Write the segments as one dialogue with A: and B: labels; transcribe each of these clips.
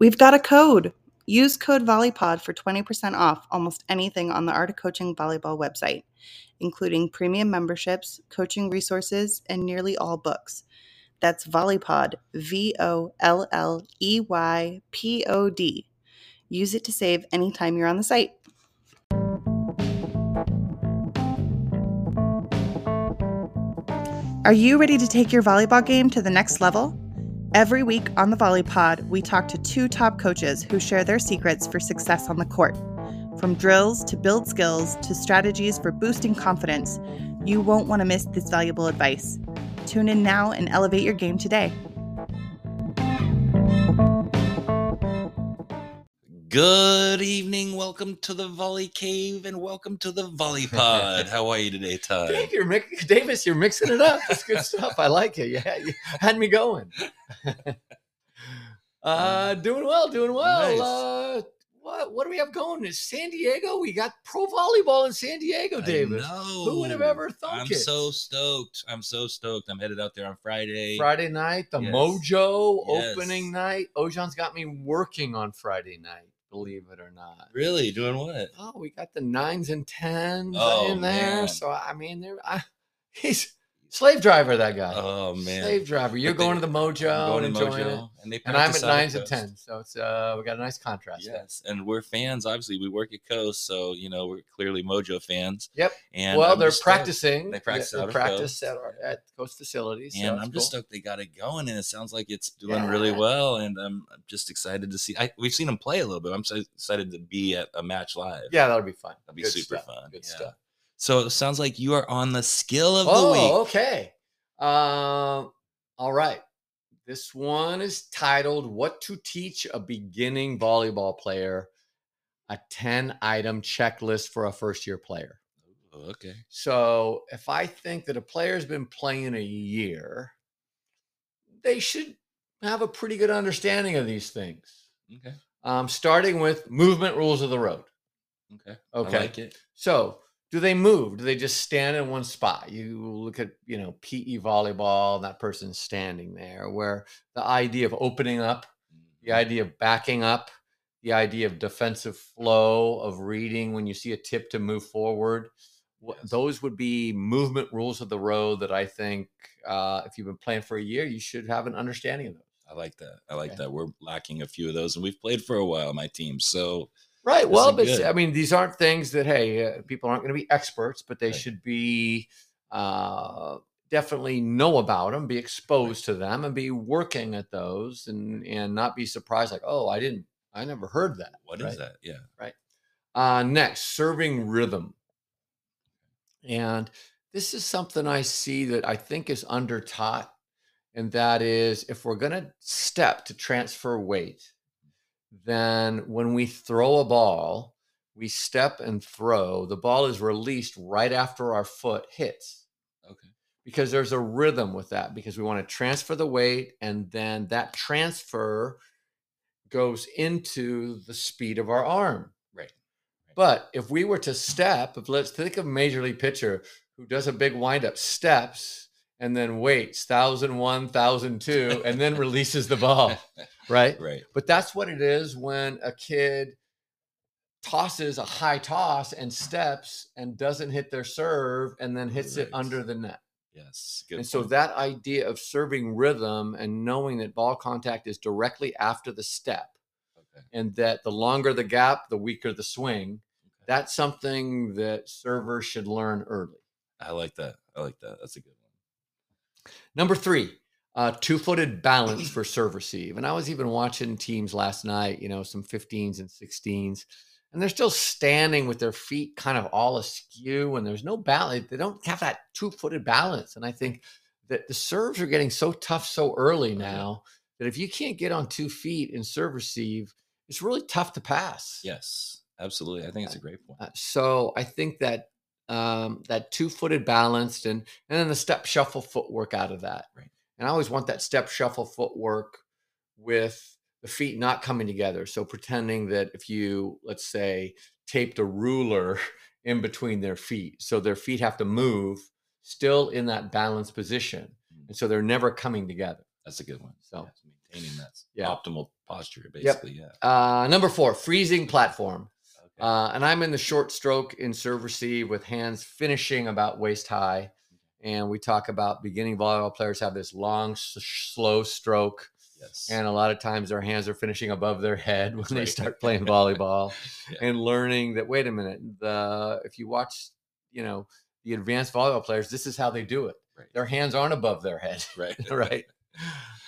A: We've got a code. Use code VOLLEYPOD for 20% off almost anything on the Art of Coaching Volleyball website, including premium memberships, coaching resources, and nearly all books. That's VolleyPod, V O L L E Y P O D. Use it to save anytime you're on the site. Are you ready to take your volleyball game to the next level? Every week on the Volley Pod, we talk to two top coaches who share their secrets for success on the court. From drills to build skills to strategies for boosting confidence, you won't want to miss this valuable advice. Tune in now and elevate your game today.
B: Good evening. Welcome to the Volley Cave and welcome to the Volley Pod. How are you today, Tod?
C: Dave, you're mix- Davis, you're mixing it up. That's good stuff. I like it. Yeah, you had me going. uh, doing well, doing well.
B: Nice.
C: Uh, what what do we have going? Is San Diego? We got pro volleyball in San Diego, Davis. Who would have ever thought it?
B: I'm
C: it?
B: so stoked. I'm so stoked. I'm headed out there on Friday.
C: Friday night, the
B: Yes.
C: Mojo
B: Yes.
C: opening night. Ojan's got me working on Friday night, believe it or not.
B: Really? Doing what?
C: Oh, we got the nines and tens
B: Oh,
C: in there.
B: man.
C: So I mean, there I, he's slave driver. That guy.
B: Oh man.
C: Slave driver. You're going to the Mojo,
B: going to
C: enjoying it.
B: Mojo, and they
C: And I'm at nines and tens. So it's uh we got a nice contrast. there.
B: Yes, and we're fans. Obviously, we work at Coast, so you know we're clearly Mojo fans.
C: Yep.
B: And
C: well,
B: I'm
C: they're
B: just stoked.
C: practicing.
B: They practice
C: They practice at, our, at Coast facilities.
B: and
C: it's
B: I'm just
C: cool.
B: stoked they got it going, and it sounds like it's doing really well. And I'm I'm just excited to see. I, we've seen them play a little bit. I'm so excited to be at a match live.
C: Yeah, that'll be fun.
B: That'll be
C: Good
B: super
C: stuff.
B: fun.
C: Good
B: yeah.
C: stuff.
B: So it sounds like you are on the skill of the week.
C: Oh, okay. Um, all right. This one is titled What to Teach a Beginning Volleyball Player, a 10 item checklist for a first year player.
B: Oh, okay.
C: So if I think that a player's been playing a year, they should have a pretty good understanding of these things.
B: Okay.
C: Um, starting with movement rules of the road.
B: Okay.
C: Okay.
B: I like it.
C: So, do they move? Do they just stand in one spot? You look at, you know, PE volleyball, and that person's standing there, where the idea of opening up, the idea of backing up, the idea of defensive flow, of reading when you see a tip to move forward.
B: Yes.
C: Those would be movement rules of the road that I think uh, if you've been playing for a year, you should have an understanding of those.
B: I like that. I like
C: Okay.
B: that. We're lacking a few of those, and we've played for a while, my team. So
C: Right.
B: This
C: Well, but. I mean, these aren't things that hey, uh, people aren't going to be experts, but they
B: Right.
C: should be uh, definitely know about them, be exposed to them, and be working at those, and and not be surprised like, oh, I didn't, I never heard that.
B: what is
C: right?
B: that? Yeah. Right.
C: Uh, next, serving rhythm, and this is something I see that I think is under taught, and that is if we're going to step to transfer weight, then when we throw a ball, we step and throw, the ball is released right after our foot hits
B: Okay.
C: because there's a rhythm with that because we want to transfer the weight and then that transfer goes into the speed of our arm.
B: Right.
C: But if we were to step, if let's think of a major league pitcher who does a big windup, steps and then waits thousand one, thousand two, and then releases the ball, right?
B: Right.
C: But that's what it is when a kid tosses a high toss and steps and doesn't hit their serve and then hits it under the net.
B: Yes. Good.
C: and so that idea of serving rhythm and knowing that ball contact is directly after the step
B: Okay.
C: and that the longer the gap, the weaker the swing,
B: Okay.
C: that's something that servers should learn early.
B: I like that. I like that. That's a good one.
C: Number three, uh, two footed balance for serve receive. And I was even watching teams last night, you know, some 15s and 16s, and they're still standing with their feet kind of all askew, and there's no balance. They don't have that two footed balance. And I think that the serves are getting so tough so early
B: Oh,
C: now that if you can't get on two feet and serve receive, it's really tough to pass.
B: Yes. Absolutely. I think it's a great point.
C: Uh, so I think that um, that two footed balanced and and then the step shuffle footwork out of that.
B: Right.
C: And I always want that step shuffle footwork with the feet not coming together. So pretending that if you let's say taped a ruler in between their feet, so their feet have to move still in that balanced position,
B: Mm.
C: and so they're never coming together.
B: That's a good one.
C: So,
B: Yeah, maintaining that
C: Yeah.
B: optimal posture, basically. Yeah.
C: Uh, number four, freezing platform.
B: Okay.
C: Uh, and I'm in the short stroke in serve receive with hands finishing about waist high. And we talk about beginning volleyball players have this long, s- slow stroke.
B: yes.
C: And a lot of times their hands are finishing above their head when they start playing volleyball
B: Yeah.
C: and learning that, wait a minute, the if you watch, you know, the advanced volleyball players, this is how they do it.
B: Right.
C: Their hands aren't above their head.
B: right.
C: right.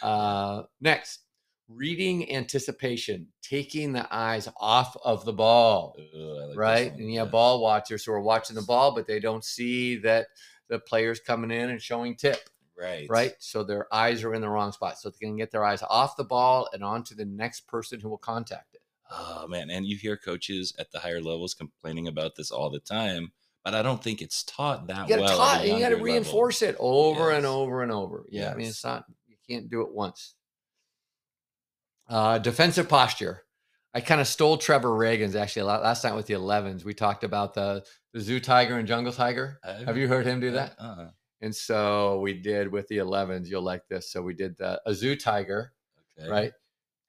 C: Uh, next, reading anticipation, taking the eyes off of the ball,
B: Ugh, like
C: right? And you have
B: yeah.
C: ball watchers who are watching the ball, but they don't see that the player's coming in and showing tip,
B: Right.
C: right? So their eyes are in the wrong spot. So they can get their eyes off the ball and onto the next person who will contact it.
B: Oh man, and you hear coaches at the higher levels complaining about this all the time, but I don't think it's taught that
C: You
B: well.
C: taught,
B: at a
C: and you got to reinforce it over and over and over. Yeah, I mean, it's not you can't do it once. Uh, defensive posture. I kind of stole Trevor Ragan's actually last night with the 11s. We talked about the the zoo tiger and jungle tiger.
B: level.
C: Have you heard him do that?
B: Uh-uh.
C: And so we did with the 11s. You'll like this. So we did the a zoo tiger,
B: Okay.
C: right?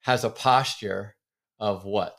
C: Has a posture of what?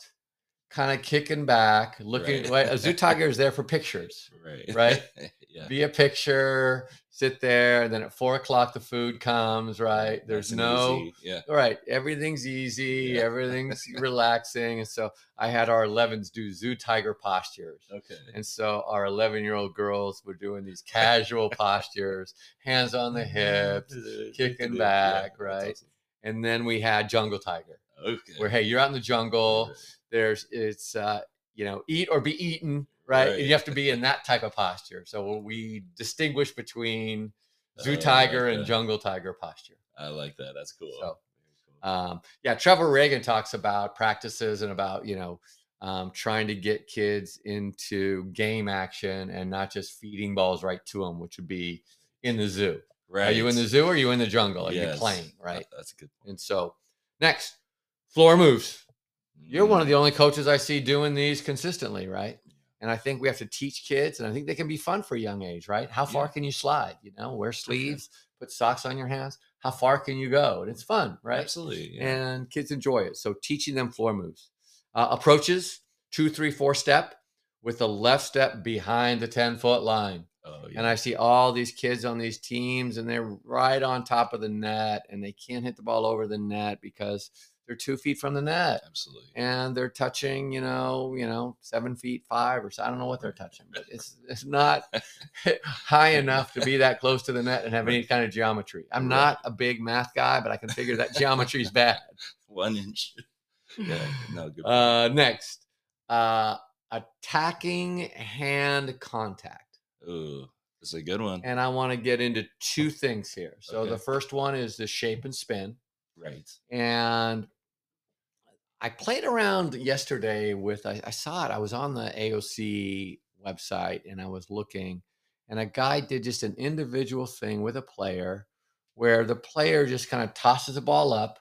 C: Kind of kicking back, looking.
B: Right.
C: Right. A zoo tiger is there for pictures
B: Right.
C: Right?
B: yeah.
C: be a picture, sit there, and then at four o'clock the food comes, right? There's no
B: easy, Yeah.
C: all right, everything's easy,
B: Yeah.
C: everything's relaxing. And so I had our 11s do zoo tiger postures.
B: Okay.
C: And so our 11 year old girls were doing these casual postures, hands on the hips. kicking back,
B: that's
C: right?
B: awesome.
C: And then we had jungle tiger,
B: Okay.
C: where hey, you're out in the jungle. There's it's uh, you know, eat or be eaten, right?
B: Right.
C: You have to be in that type of posture. So we distinguish between zoo
B: Oh,
C: tiger
B: like
C: and jungle tiger posture.
B: I like that. That's cool.
C: So, Um, yeah, Trevor Ragan talks about practices and about you know um, trying to get kids into game action and not just feeding balls right to them, which would be in the zoo.
B: right.
C: Are you in the zoo or are you in the jungle? Are you playing right?
B: That's a good point.
C: And so, next, floor moves. You're one of
B: Mm,
C: the only coaches I see doing these consistently, right? And I think we have to teach kids, and I think they can be fun for a young age, right? How far
B: Yeah.
C: can you slide? You know, wear sleeves, put socks on your hands. How far can you go? And it's fun, right?
B: Absolutely. Yeah.
C: And kids enjoy it. So teaching them floor moves, uh, approaches, two, three, four step with the left step behind the 10 foot line.
B: oh, yeah.
C: And I see all these kids on these teams, and they're right on top of the net, and they can't hit the ball over the net because they're two feet from the net,
B: Absolutely.
C: and they're touching, you know, you know, seven feet five or so. I don't know what they're touching, but it's it's not high enough to be that close to the net and have any kind of geometry. I'm
B: Right.
C: not a big math guy, but I can figure that geometry is bad.
B: One inch. Yeah. No, good. point.
C: Uh, next, uh, attacking hand contact.
B: Ooh, is a good one.
C: And I want to get into two things here. So
B: Okay.
C: the first one is the shape and spin.
B: Right.
C: And I played around yesterday with, I, I saw it, I was on the AOC website and I was looking, and a guy did just an individual thing with a player where the player just kind of tosses the ball up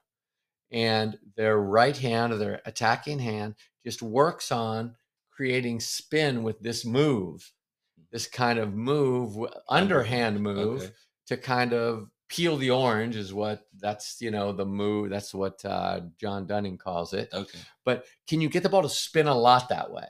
C: and their right hand or their attacking hand just works on creating spin with this move, mm. this kind of move, underhand move
B: Okay.
C: to kind of peel the orange is what that's you know the move that's what uh, John Dunning calls it.
B: Okay.
C: But can you get the ball to spin a lot that way?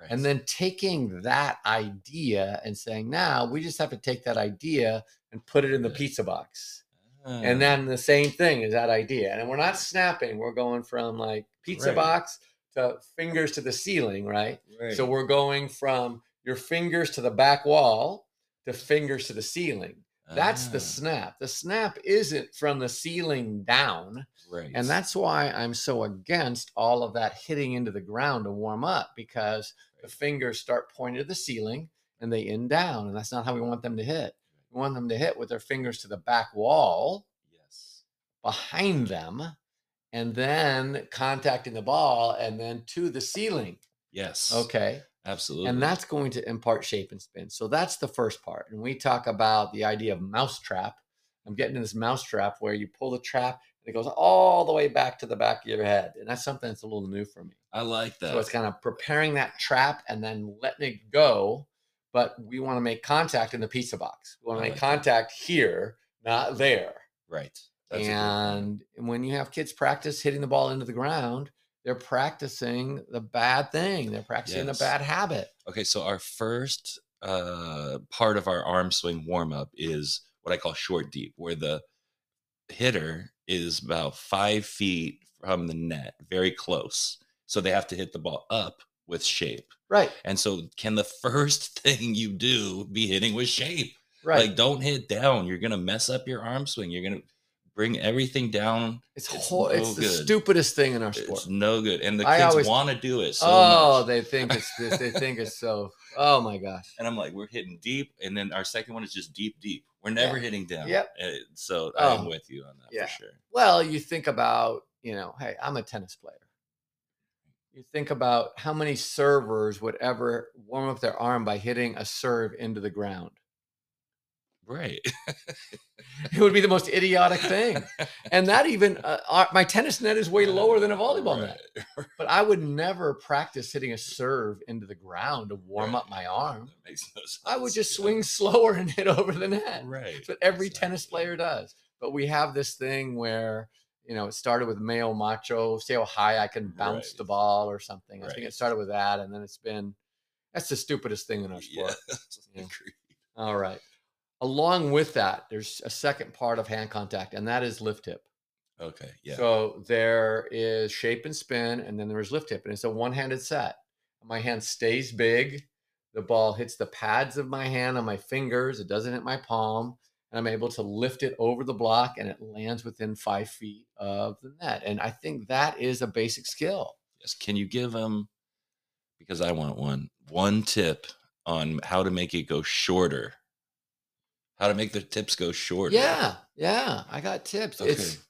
B: Right.
C: And then taking that idea and saying, now we just have to take that idea and put it in the pizza box.
B: Ah,
C: And then the same thing is that idea. And we're not snapping, we're going from like pizza
B: Right.
C: box to fingers to the ceiling, right?
B: right.
C: So we're going from your fingers to the back wall to fingers to the ceiling. That's the
B: Ah,
C: snap. The snap isn't from the ceiling down.
B: right.
C: And that's why I'm so against all of that hitting into the ground to warm up because the fingers start pointing to the ceiling and they end down. And that's not how we want them to hit. We want them to hit with their fingers to the back wall
B: yes.
C: behind them and then contacting the ball and then to the ceiling.
B: Yes.
C: Okay.
B: Absolutely.
C: And that's going to impart shape and spin. So that's the first part. And we talk about the idea of mousetrap. I'm getting in this mousetrap where you pull the trap and it goes all the way back to the back of your head. And that's something that's a little new for me.
B: I like that.
C: So it's kind of preparing that trap and then letting it go. But we want to make contact in the pizza box. We want
B: I
C: to make
B: like that.
C: contact here, not there.
B: right. That's a good point.
C: and when you have kids practice hitting the ball into the ground, they're practicing the bad thing. They're practicing
B: Yes.
C: the bad habit.
B: Okay, so our first uh, part of our arm swing warm up is what I call short deep, where the hitter is about five feet from the net, very close. So they have to hit the ball up with shape.
C: Right.
B: And so, can the first thing you do be hitting with shape?
C: Right.
B: Like, don't hit down. You're gonna mess up your arm swing. You're gonna bring everything down.
C: it's
B: it's
C: whole, it's the
B: good.
C: stupidest thing in our sport.
B: It's no good, and the
C: I
B: kids want to do it so
C: oh,
B: much.
C: they think it's this. They think it's so. Oh my gosh.
B: and I'm like, we're hitting deep, and then our second one is just deep, deep. We're never
C: Yeah.
B: hitting down.
C: Yep.
B: Uh, So
C: Oh.
B: I'm with you on that
C: Yeah.
B: for sure.
C: Well, you think about, you know, hey, I'm a tennis player. You think about how many servers would ever warm up their arm by hitting a serve into the ground.
B: Right.
C: It would be the most idiotic thing. And that even, uh, uh, my tennis net is way lower than a volleyball net. But I would never practice hitting a serve into the ground to warm
B: Right.
C: up my arm.
B: That makes no sense.
C: I would just swing slower and hit over the net.
B: Right.
C: That's what every
B: Exactly.
C: tennis player does. But we have this thing where, you know, it started with male macho, see how high I can bounce
B: Right.
C: the ball or something. I think it started with that. And then it's been, that's the stupidest thing in our sport.
B: Yeah.
C: All right. Along with that, there's a second part of hand contact, and that is lift tip.
B: Okay. Yeah.
C: So there is shape and spin, and then there is lift tip, and it's a one-handed set. My hand stays big. The ball hits the pads of my hand on my fingers. It doesn't hit my palm, and I'm able to lift it over the block, and it lands within five feet of the net. And I think that is a basic skill.
B: yes. Can you give them? Because I want one. One tip on how to make it go shorter. How to make the tips go short.
C: Yeah, yeah, I got tips. It's
B: Okay.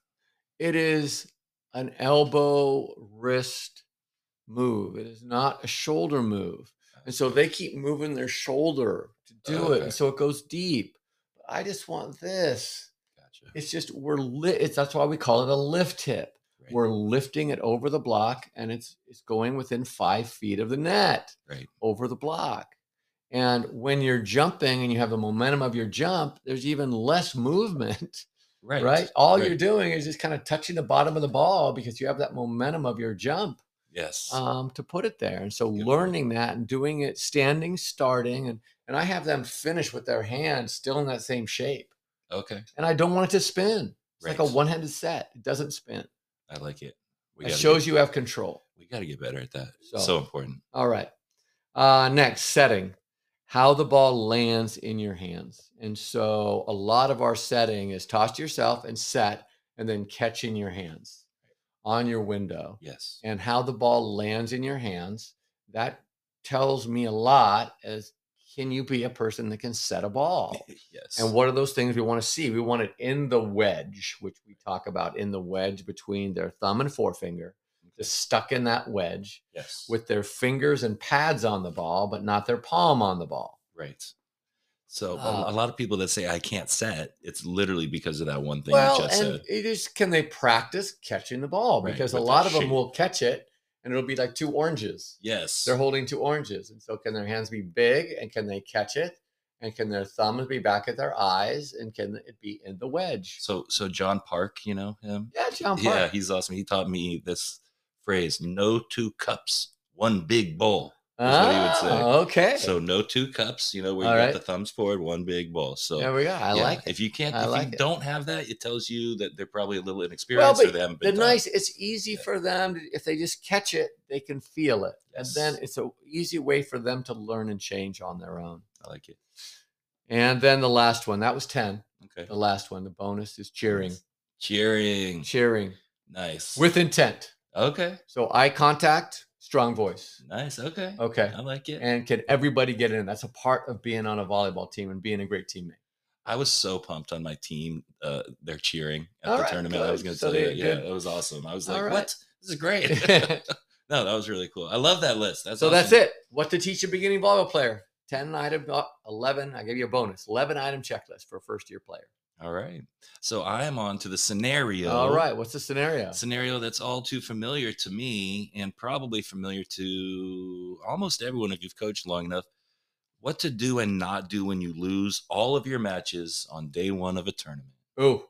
C: it is an elbow wrist move. It is not a shoulder move. And so they keep moving their shoulder to do it. And so it goes deep. I just want this.
B: Gotcha.
C: It's just we're lit. It's that's why we call it a lift tip.
B: Right.
C: We're lifting it over the block and it's it's going within five feet of the net
B: Right.
C: over the block. And when you're jumping and you have the momentum of your jump, there's even less movement
B: Right.
C: right? All
B: right.
C: you're doing is just kind of touching the bottom of the ball because you have that momentum of your jump
B: Yes.
C: um, to put it there. And so
B: Good point.
C: learning that and doing it standing, starting, and and I have them finish with their hands still in that same shape.
B: okay.
C: And I don't want it to spin. It's like a one-handed set. It doesn't spin.
B: I like it. We
C: It shows you have control.
B: We got to get better at that.
C: So-
B: So, important.
C: All right. Uh, next, setting. How the ball lands in your hands. And so a lot of our setting is toss to yourself and set, and then catch in your hands on your window.
B: Yes.
C: And how the ball lands in your hands, that tells me a lot as can you be a person that can set a ball?
B: yes.
C: And what are those things we want to see? We want it in the wedge, which we talk about in the wedge between their thumb and forefinger, just stuck in that wedge
B: yes.
C: with their fingers and pads on the ball, but not their palm on the ball.
B: right. So a-
C: Uh,
B: a lot of people that say I can't set, it's literally because of that one thing
C: well,
B: you just
C: and
B: said.
C: it is can they practice catching the ball?
B: Right,
C: Because a lot of them will catch it and it'll be like two oranges.
B: Yes.
C: They're holding two oranges. And so can their hands be big and can they catch it? And can their thumbs be back at their eyes? And can it be in the wedge?
B: so so John Park, you know him?
C: Yeah, John Park.
B: Yeah, he's awesome. He taught me this phrase: "No two cups, one big bowl." what he would say.
C: Ah, Okay.
B: So no two cups. You know where you
C: All
B: got
C: right.
B: the thumbs forward, one big bowl. So
C: there we go. I
B: yeah,
C: like it.
B: If you can't,
C: I
B: if
C: like
B: you
C: it.
B: don't have that, it tells you that they're probably a little
C: well,
B: inexperienced or
C: but
B: they haven't
C: the
B: taught.
C: nice, it's easy
B: Yeah.
C: for them to, if they just catch it, they can feel it.
B: Yes.
C: And then it's an easy way for them to learn and change on their own.
B: I like it.
C: And then the last one, that was 10.
B: Okay.
C: The last one, the bonus is cheering.
B: Cheering.
C: Cheering
B: Nice.
C: with intent.
B: Okay.
C: So eye contact, strong voice.
B: Nice. Okay.
C: Okay.
B: I like it.
C: And can everybody get in? That's a part of being on a volleyball team and being a great teammate.
B: I was so pumped on my team. Uh, they're cheering at
C: All
B: the
C: right,
B: tournament. I was going to
C: So
B: tell you. Yeah,
C: good.
B: it was awesome. I was like,
C: right.
B: "What? This is great." no, that was really cool. I love that list. That's
C: so that's it. What to teach a beginning volleyball player. 10 item, uh, 11. I gave you a bonus. 11 item checklist for a first year player.
B: All right. So I am on to the scenario.
C: All right. What's the scenario?
B: Scenario that's all too familiar to me and probably familiar to almost everyone if you've coached long enough. What to do and not do when you lose all of your matches on day one of a tournament.
C: Oh,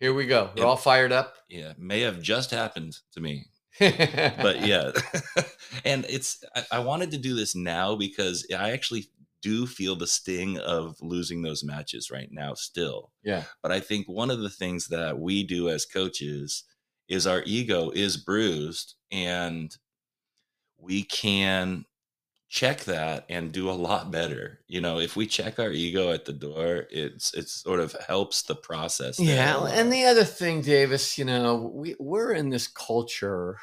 C: Here we go. We're
B: Yeah.
C: all fired up.
B: Yeah, may have just happened to me, but yeah, and it's I, I wanted to do this now because I actually do feel the sting of losing those matches right now still.
C: yeah.
B: But I think one of the things that we do as coaches is our ego is bruised and we can check that and do a lot better. You know, if we check our ego at the door, it's it sort of helps the process.
C: Yeah, and the other thing, Davis, you know, we we're in this culture,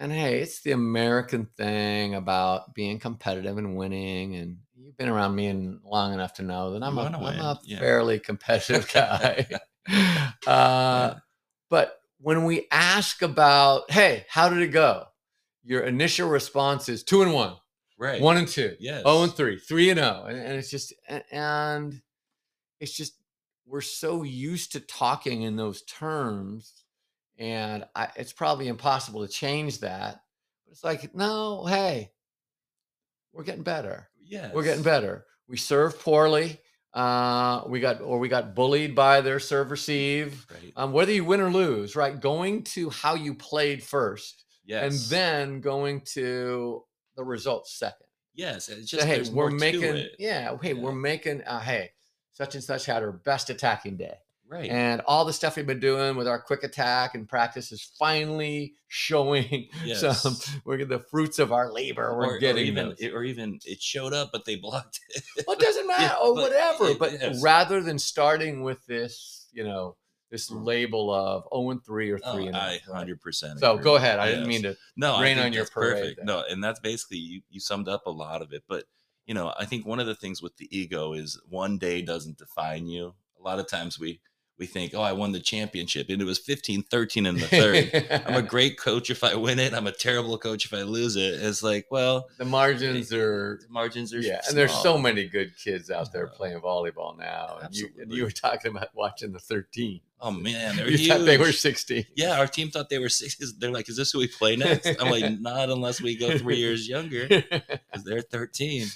C: and hey, it's the American thing about being competitive and winning. And you've been around me and long enough to know that I'm a, I'm a
B: yeah.
C: fairly competitive guy. uh, but when we ask about, hey, how did it go? Your initial response is two and one,
B: right.
C: one and two.
B: yes.
C: Oh, and three, three and oh, and, and it's just and it's just we're so used to talking in those terms, and I, it's probably impossible to change that. But it's like, no, hey, we're getting better.
B: yes.
C: We're getting better. We serve poorly. Uh, we got or we got bullied by their serve receive.
B: Right.
C: Um, whether you win or lose, right? Going to how you played first,
B: yes.
C: and then going to the results second.
B: yes. It's
C: So,
B: just
C: hey, we're making yeah, hey, we're making uh, hey, such and such had her best attacking day.
B: Right.
C: And all the stuff we've been doing with our quick attack and practice is finally showing some we're getting the fruits of our labor. We're
B: or,
C: getting
B: or even
C: those.
B: or even it showed up, but they blocked it.
C: well, it doesn't matter
B: Yeah,
C: or
B: but
C: whatever.
B: it-
C: but
B: yes.
C: rather than starting with this, you know, this mm-hmm. label of 0 and 3 or 3
B: Oh,
C: and
B: I
C: 0, right?
B: hundred percent.
C: So go ahead. I didn't mean to
B: No,
C: rain on your parade
B: perfect.
C: there.
B: No, and that's basically you. You summed up a lot of it. But you know, I think one of the things with the ego is one day doesn't define you. A lot of times we we think, oh, I won the championship, and it was 15-13 in the third. I'm a great coach if I win it. I'm a terrible coach if I lose it. It's like, well,
C: the margins are
B: the margins are
C: yeah, and there's so many good kids out there playing volleyball now. And you, and you were talking about watching the 13.
B: Oh man, they're
C: You thought they were
B: huge.
C: 16.
B: Yeah, our team thought they were six. is- They're like, is this who we play next? I'm like, not unless we go three years younger. because they're 13.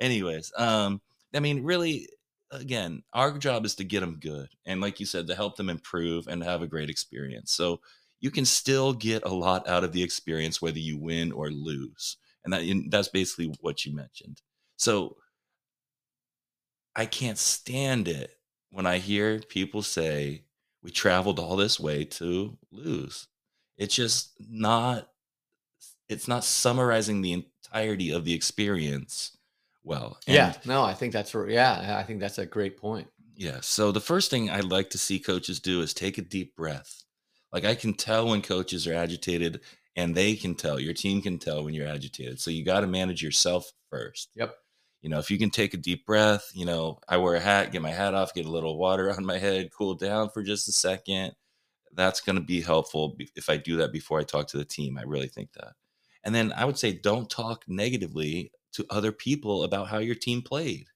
B: Anyways, um, I mean, really, again, our job is to get them good, and like you said, to help them improve and have a great experience. So you can still get a lot out of the experience whether you win or lose, and that and that's basically what you mentioned. So I can't stand it when I hear people say we traveled all this way to lose. It's just not it's not summarizing the entirety of the experience well. And
C: yeah, no, I think that's. Yeah, I think that's a great point.
B: yeah. So the first thing I'd like to see coaches do is take a deep breath. Like I can tell when coaches are agitated and they can tell, your team can tell when you're agitated. So you got to manage yourself first.
C: Yep.
B: You know, if you can take a deep breath, you know, I wear a hat, get my hat off, get a little water on my head, cool down for just a second. That's going to be helpful if I do that before I talk to the team. I really think that. And then I would say don't talk negatively to other people about how your team played.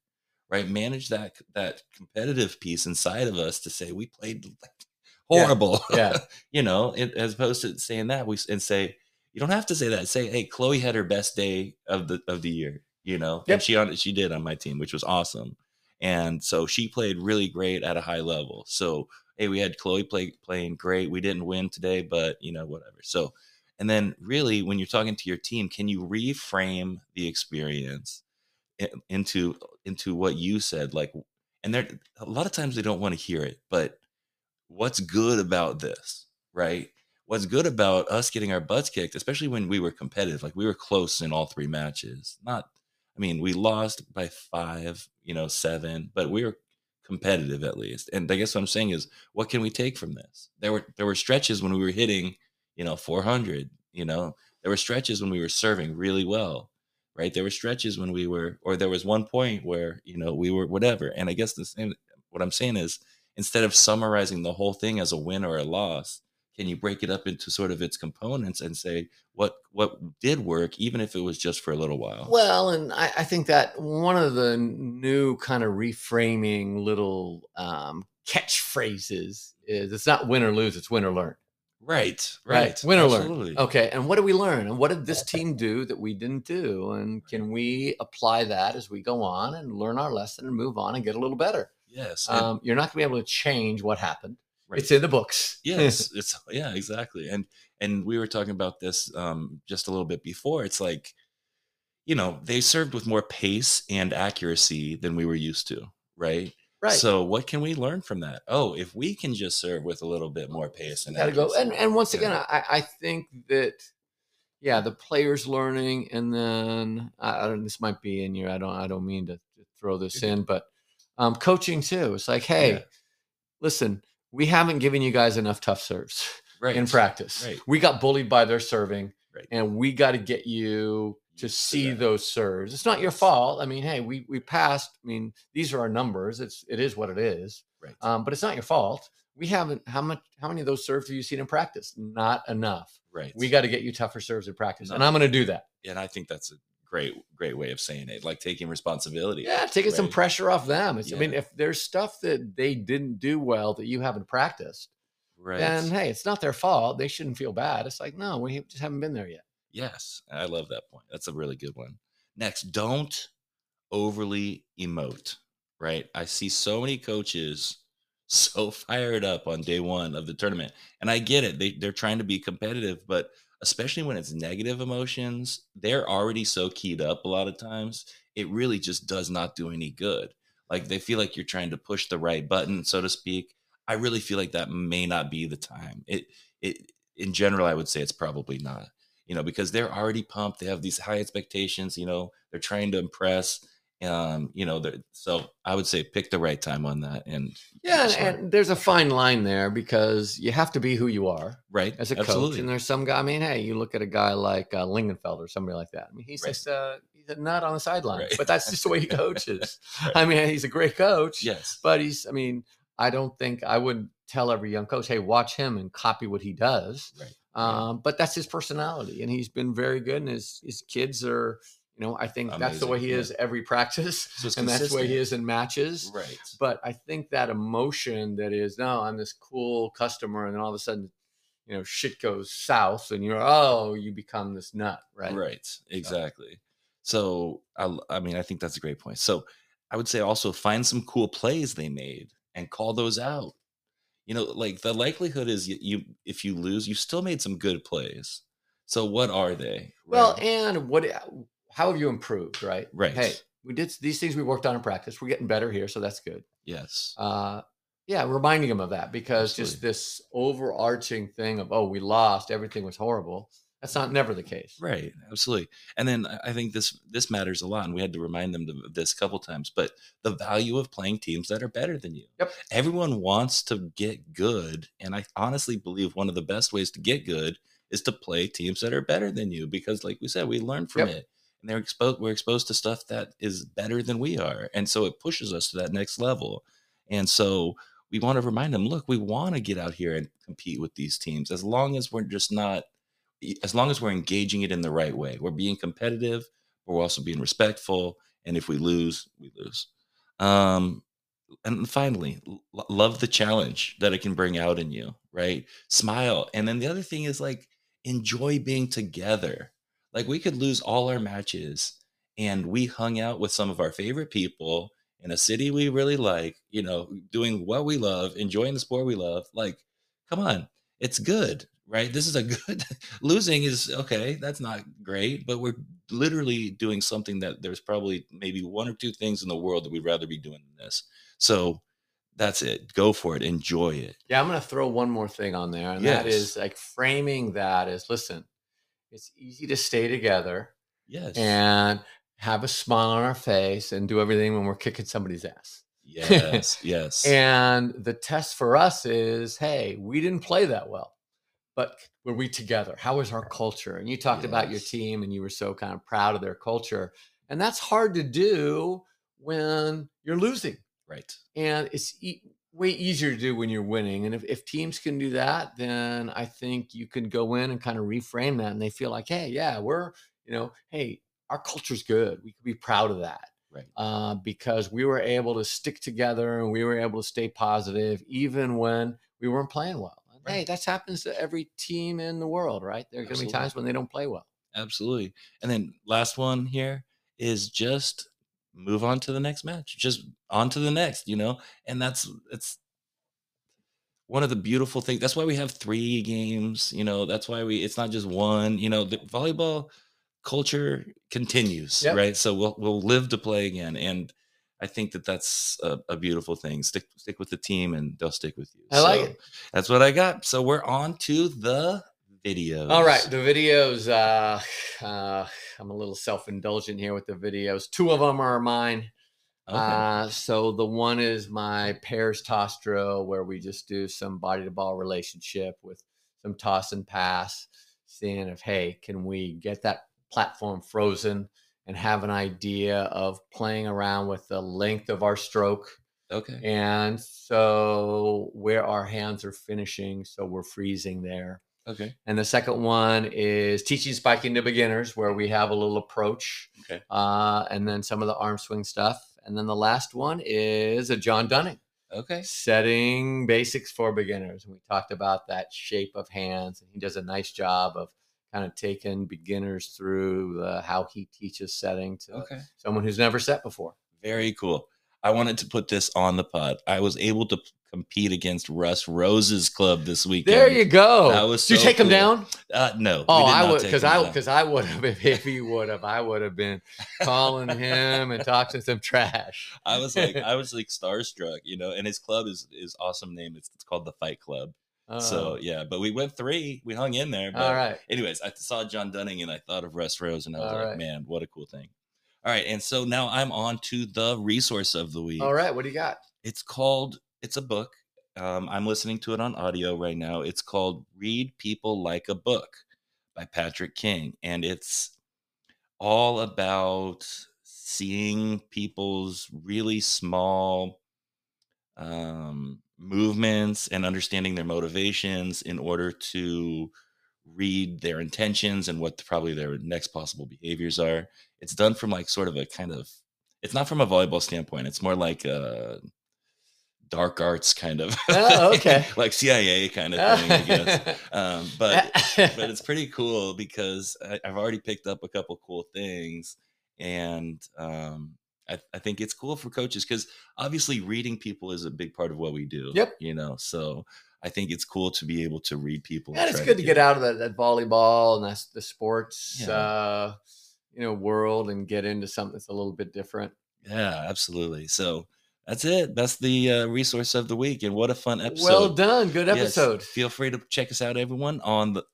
B: Right? Manage that that competitive piece inside of us to say we played
C: Yeah.
B: horrible.
C: Yeah.
B: you know, it, as opposed to saying that we and say you don't have to say that. Say, hey, Chloe had her best day of the of the year. You know,
C: Yep.
B: and she on she did on my team, which was awesome. And so she played really great at a high level. So hey, we had Chloe play playing great. We didn't win today, but you know whatever. So and then really when you're talking to your team, can you reframe the experience into into what you said? Like, and there a lot of times they don't want to hear it, but what's good about this, right? What's good about us getting our butts kicked, especially when we were competitive, like we were close in all three matches. Not, I mean, we lost by five, you know, seven, but we were competitive at least. And I guess what I'm saying is, what can we take from this? There were there were stretches when we were hitting, you know, 400. You know, there were stretches when we were serving really well, right? There were stretches when we were, or there was one point where you know we were whatever. And I guess the same. What I'm saying is, instead of summarizing the whole thing as a win or a loss can you break it up into sort of its components and say what what did work even if it was just for a little while
C: Well, and I, I think that one of the new kind of reframing little um, catchphrases is it's not win or lose, it's win or learn.
B: Right
C: Right. Win or learn. Okay. And what did we learn? And what did this team do that we didn't do? And can we apply that as we go on and learn our lesson and move on and get a little better?
B: yes
C: Um, you're not going to be able to change what happened.
B: Right.
C: It's in the books.
B: yes it's yeah exactly and and we were talking about this um just a little bit before it's like you know they served with more pace and accuracy than we were used to right
C: right.
B: so what can we learn from that oh if we can just serve with a little bit more pace and
C: gotta go. And and once
B: Yeah.
C: again, I I think that yeah, the players learning, and then I, I don't. This might be in your. I don't. I don't mean to, to throw this in, but um, coaching too. It's like, hey,
B: Yeah.
C: listen, we haven't given you guys enough tough serves
B: right
C: in practice.
B: Right.
C: We got bullied by their serving,
B: Right.
C: and we got to get you to see
B: that.
C: those serves. It's not your fault. I mean, hey, we we passed. I mean, these are our numbers. It's it is what it is.
B: right
C: Um, but it's not your fault. We haven't. How much? How many of those serves have you seen in practice? Not enough.
B: right
C: We got to get you tougher serves in practice, and I'm going to do that.
B: and i think that's a great great way of saying it like taking responsibility
C: Yeah, taking some pressure off them. It's, I mean, if there's stuff that they didn't do well that you haven't practiced,
B: right
C: then hey, it's not their fault. They shouldn't feel bad. It's like, no, we just haven't been there yet.
B: Yes, I love that point. That's a really good one. Next, don't overly emote, right? I see so many coaches so fired up on day one of the tournament. And I get it. They, they're trying to be competitive, but especially when it's negative emotions, they're already so keyed up a lot of times. It really just does not do any good. Like they feel like you're trying to push the right button, so to speak. I really feel like that may not be the time. It, it, in general, I would say it's probably not you know, because they're already pumped. They have these high expectations, you know, they're trying to impress. Um, you know, so I would say pick the right time on that. And
C: Yeah, and, and there's a fine line there because you have to be who you are
B: right
C: as a coach. And there's some guy. I mean, hey, you look at a guy like uh, Lingenfeld or somebody like that. I mean, he's
B: Right.
C: just uh, he's a nut on the sideline,
B: Right.
C: but that's just the way he coaches.
B: Right.
C: I mean, he's a great coach.
B: yes.
C: but he's. I mean, I don't think I would tell every young coach, hey, watch him and copy what he does.
B: Right.
C: Um, but that's his personality, and he's been very good. And his his kids are, you know, I think that's the way he
B: yeah.
C: is every practice,
B: So
C: and that's the way he is in matches.
B: Right.
C: But I think that emotion that is, no, I'm this cool customer, and then all of a sudden, you know, shit goes south, and you're, oh, you become this nut, right?
B: Right. Exactly. So I, I mean, I think that's a great point. So I would say also find some cool plays they made and call those out. You know, like the likelihood is you, you if you lose, you still made some good plays. So what are they?
C: Well, and what? How have you improved, right?
B: Right.
C: Hey, we did these things we worked on in practice. We're getting better here, so that's good.
B: yes.
C: uh yeah reminding them of that because just this overarching thing of oh we lost everything was horrible that's not never the case
B: Right, absolutely. And then I- think this this matters a lot, and we had to remind them of this a couple times. But the value of playing teams that are better than you.
C: Yep.
B: Everyone wants to get good, and I honestly believe one of the best ways to get good is to play teams that are better than you, because, like we said, we learn from
C: Yep.
B: it, and they're exposed. We're exposed to stuff that is better than we are, and so it pushes us to that next level. And so we want to remind them, look, we want to get out here and compete with these teams, as long as we're just not as long as we're engaging it in the right way, we're being competitive, but we're also being respectful. And if we lose, we lose. Um, and finally, l- love the challenge that it can bring out in you, right? Smile. And then the other thing is like enjoy being together. Like we could lose all our matches and we hung out with some of our favorite people in a city we really like, you know, doing what we love, enjoying the sport we love. Like, come on, it's good, right? This is a good losing is okay, that's not great, but we're literally doing something that there's probably maybe one or two things in the world that we'd rather be doing than this. So that's it. Go for it. Enjoy it.
C: yeah i'm going to throw one more thing on there and that
B: Yes.
C: is like framing that as listen it's easy to stay together
B: Yes.
C: and have a smile on our face and do everything when we're kicking somebody's ass
B: yes. Yes.
C: and the test for us is hey we didn't play that well but were we together? How was our culture? And you talked about your team and you were so kind of proud of their culture and that's hard to do when you're losing.
B: Right.
C: and it's e- way easier to do when you're winning and if, if teams can do that then i think you can go in and kind of reframe that and they feel like hey yeah we're you know hey our culture's good. We can be proud of that
B: Right.
C: uh, because we were able to stick together and we were able to stay positive even when we weren't playing well and hey that happens to every team in the world right there are going to be times when they don't play well
B: Absolutely. And then last one here is just move on to the next match. Just on to the next, you know? And that's it's one of the beautiful things. That's why we have three games. You know, that's why we. It's not just one. You know, the volleyball culture continues,
C: Yep.
B: right? So we'll we'll live to play again, and I think that that's a, a beautiful thing. Stick stick with the team, and they'll stick with you.
C: I like it.
B: That's what I got. So we're on to the videos.
C: All right, the videos. Uh, uh, I'm a little self-indulgent here with the videos. Two of them are mine.
B: Okay.
C: Uh, so the one is my pairs toss drill, where we just do some body to ball relationship with some toss and pass, seeing if hey, can we get that platform frozen and have an idea of playing around with the length of our stroke
B: okay.
C: and so where our hands are finishing, so we're freezing there.
B: Okay.
C: And the second one is teaching spiking to beginners, where we have a little approach,
B: Okay.
C: uh, and then some of the arm swing stuff. And then the last one is a John Dunning,
B: Okay.
C: setting basics for beginners. And we talked about that shape of hands, and he does a nice job of kind of taking beginners through uh, how he teaches setting to
B: Okay.
C: someone who's never set before.
B: Very cool. I wanted to put this on the pod. I was able to compete against Russ Rose's club this weekend.
C: There you go.
B: That was
C: Did you
B: so
C: take him down?
B: Uh, no. we
C: Oh,
B: did
C: I would because I because I would have if, if he would have I would have been calling him and talking some trash.
B: I was like, I was like starstruck, you know. And his club is is awesome name. It's, it's called the Fight Club. So
C: Oh,
B: yeah, but we went three. We hung in there. But
C: all right.
B: anyways, I saw John Dunning and I thought of Russ Rose, and I was
C: All
B: like,
C: right.
B: man, what a cool thing. All right, and so now I'm on to the resource of the week.
C: All right. What do you got?
B: It's called. It's a book. Um, I'm listening to it on audio right now. It's called "Read People Like a Book" by Patrick King, and it's all about seeing people's really small um, movements and understanding their motivations in order to read their intentions and what probably their next possible behaviors are. It's done from like sort of a kind of it's not from a volleyball standpoint. It's more like a dark arts kind of
C: Oh, okay.
B: like CIA kind of thing, I guess. Um, but but it's pretty cool because I, I've already picked up a couple cool things, and um, I, I think it's cool for coaches because obviously reading people is a big part of what we do.
C: Yep.
B: You know, so I think it's cool to be able to read people.
C: and it's good to get out of that, that volleyball and that's the sports
B: Yeah.
C: uh you know world and get into something that's a little bit different.
B: Yeah, absolutely. So that's it. That's the uh, resource of the week, and what a fun episode!
C: Well done. Good
B: Yes,
C: episode.
B: feel free to check us out, everyone, on the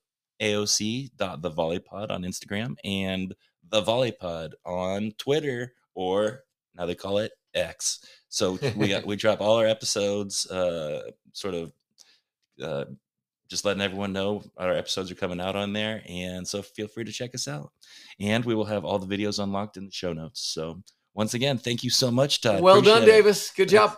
B: AOC.thevolleypod on Instagram and the Volleypod on Twitter, or now they call it X. So we got, we drop all our episodes, uh, sort of uh, just letting everyone know our episodes are coming out on there. And so feel free to check us out. And we will have all the videos unlocked in the show notes. So once again, thank you so much, Tod.
C: well done,
B: it.
C: Davis. Good job.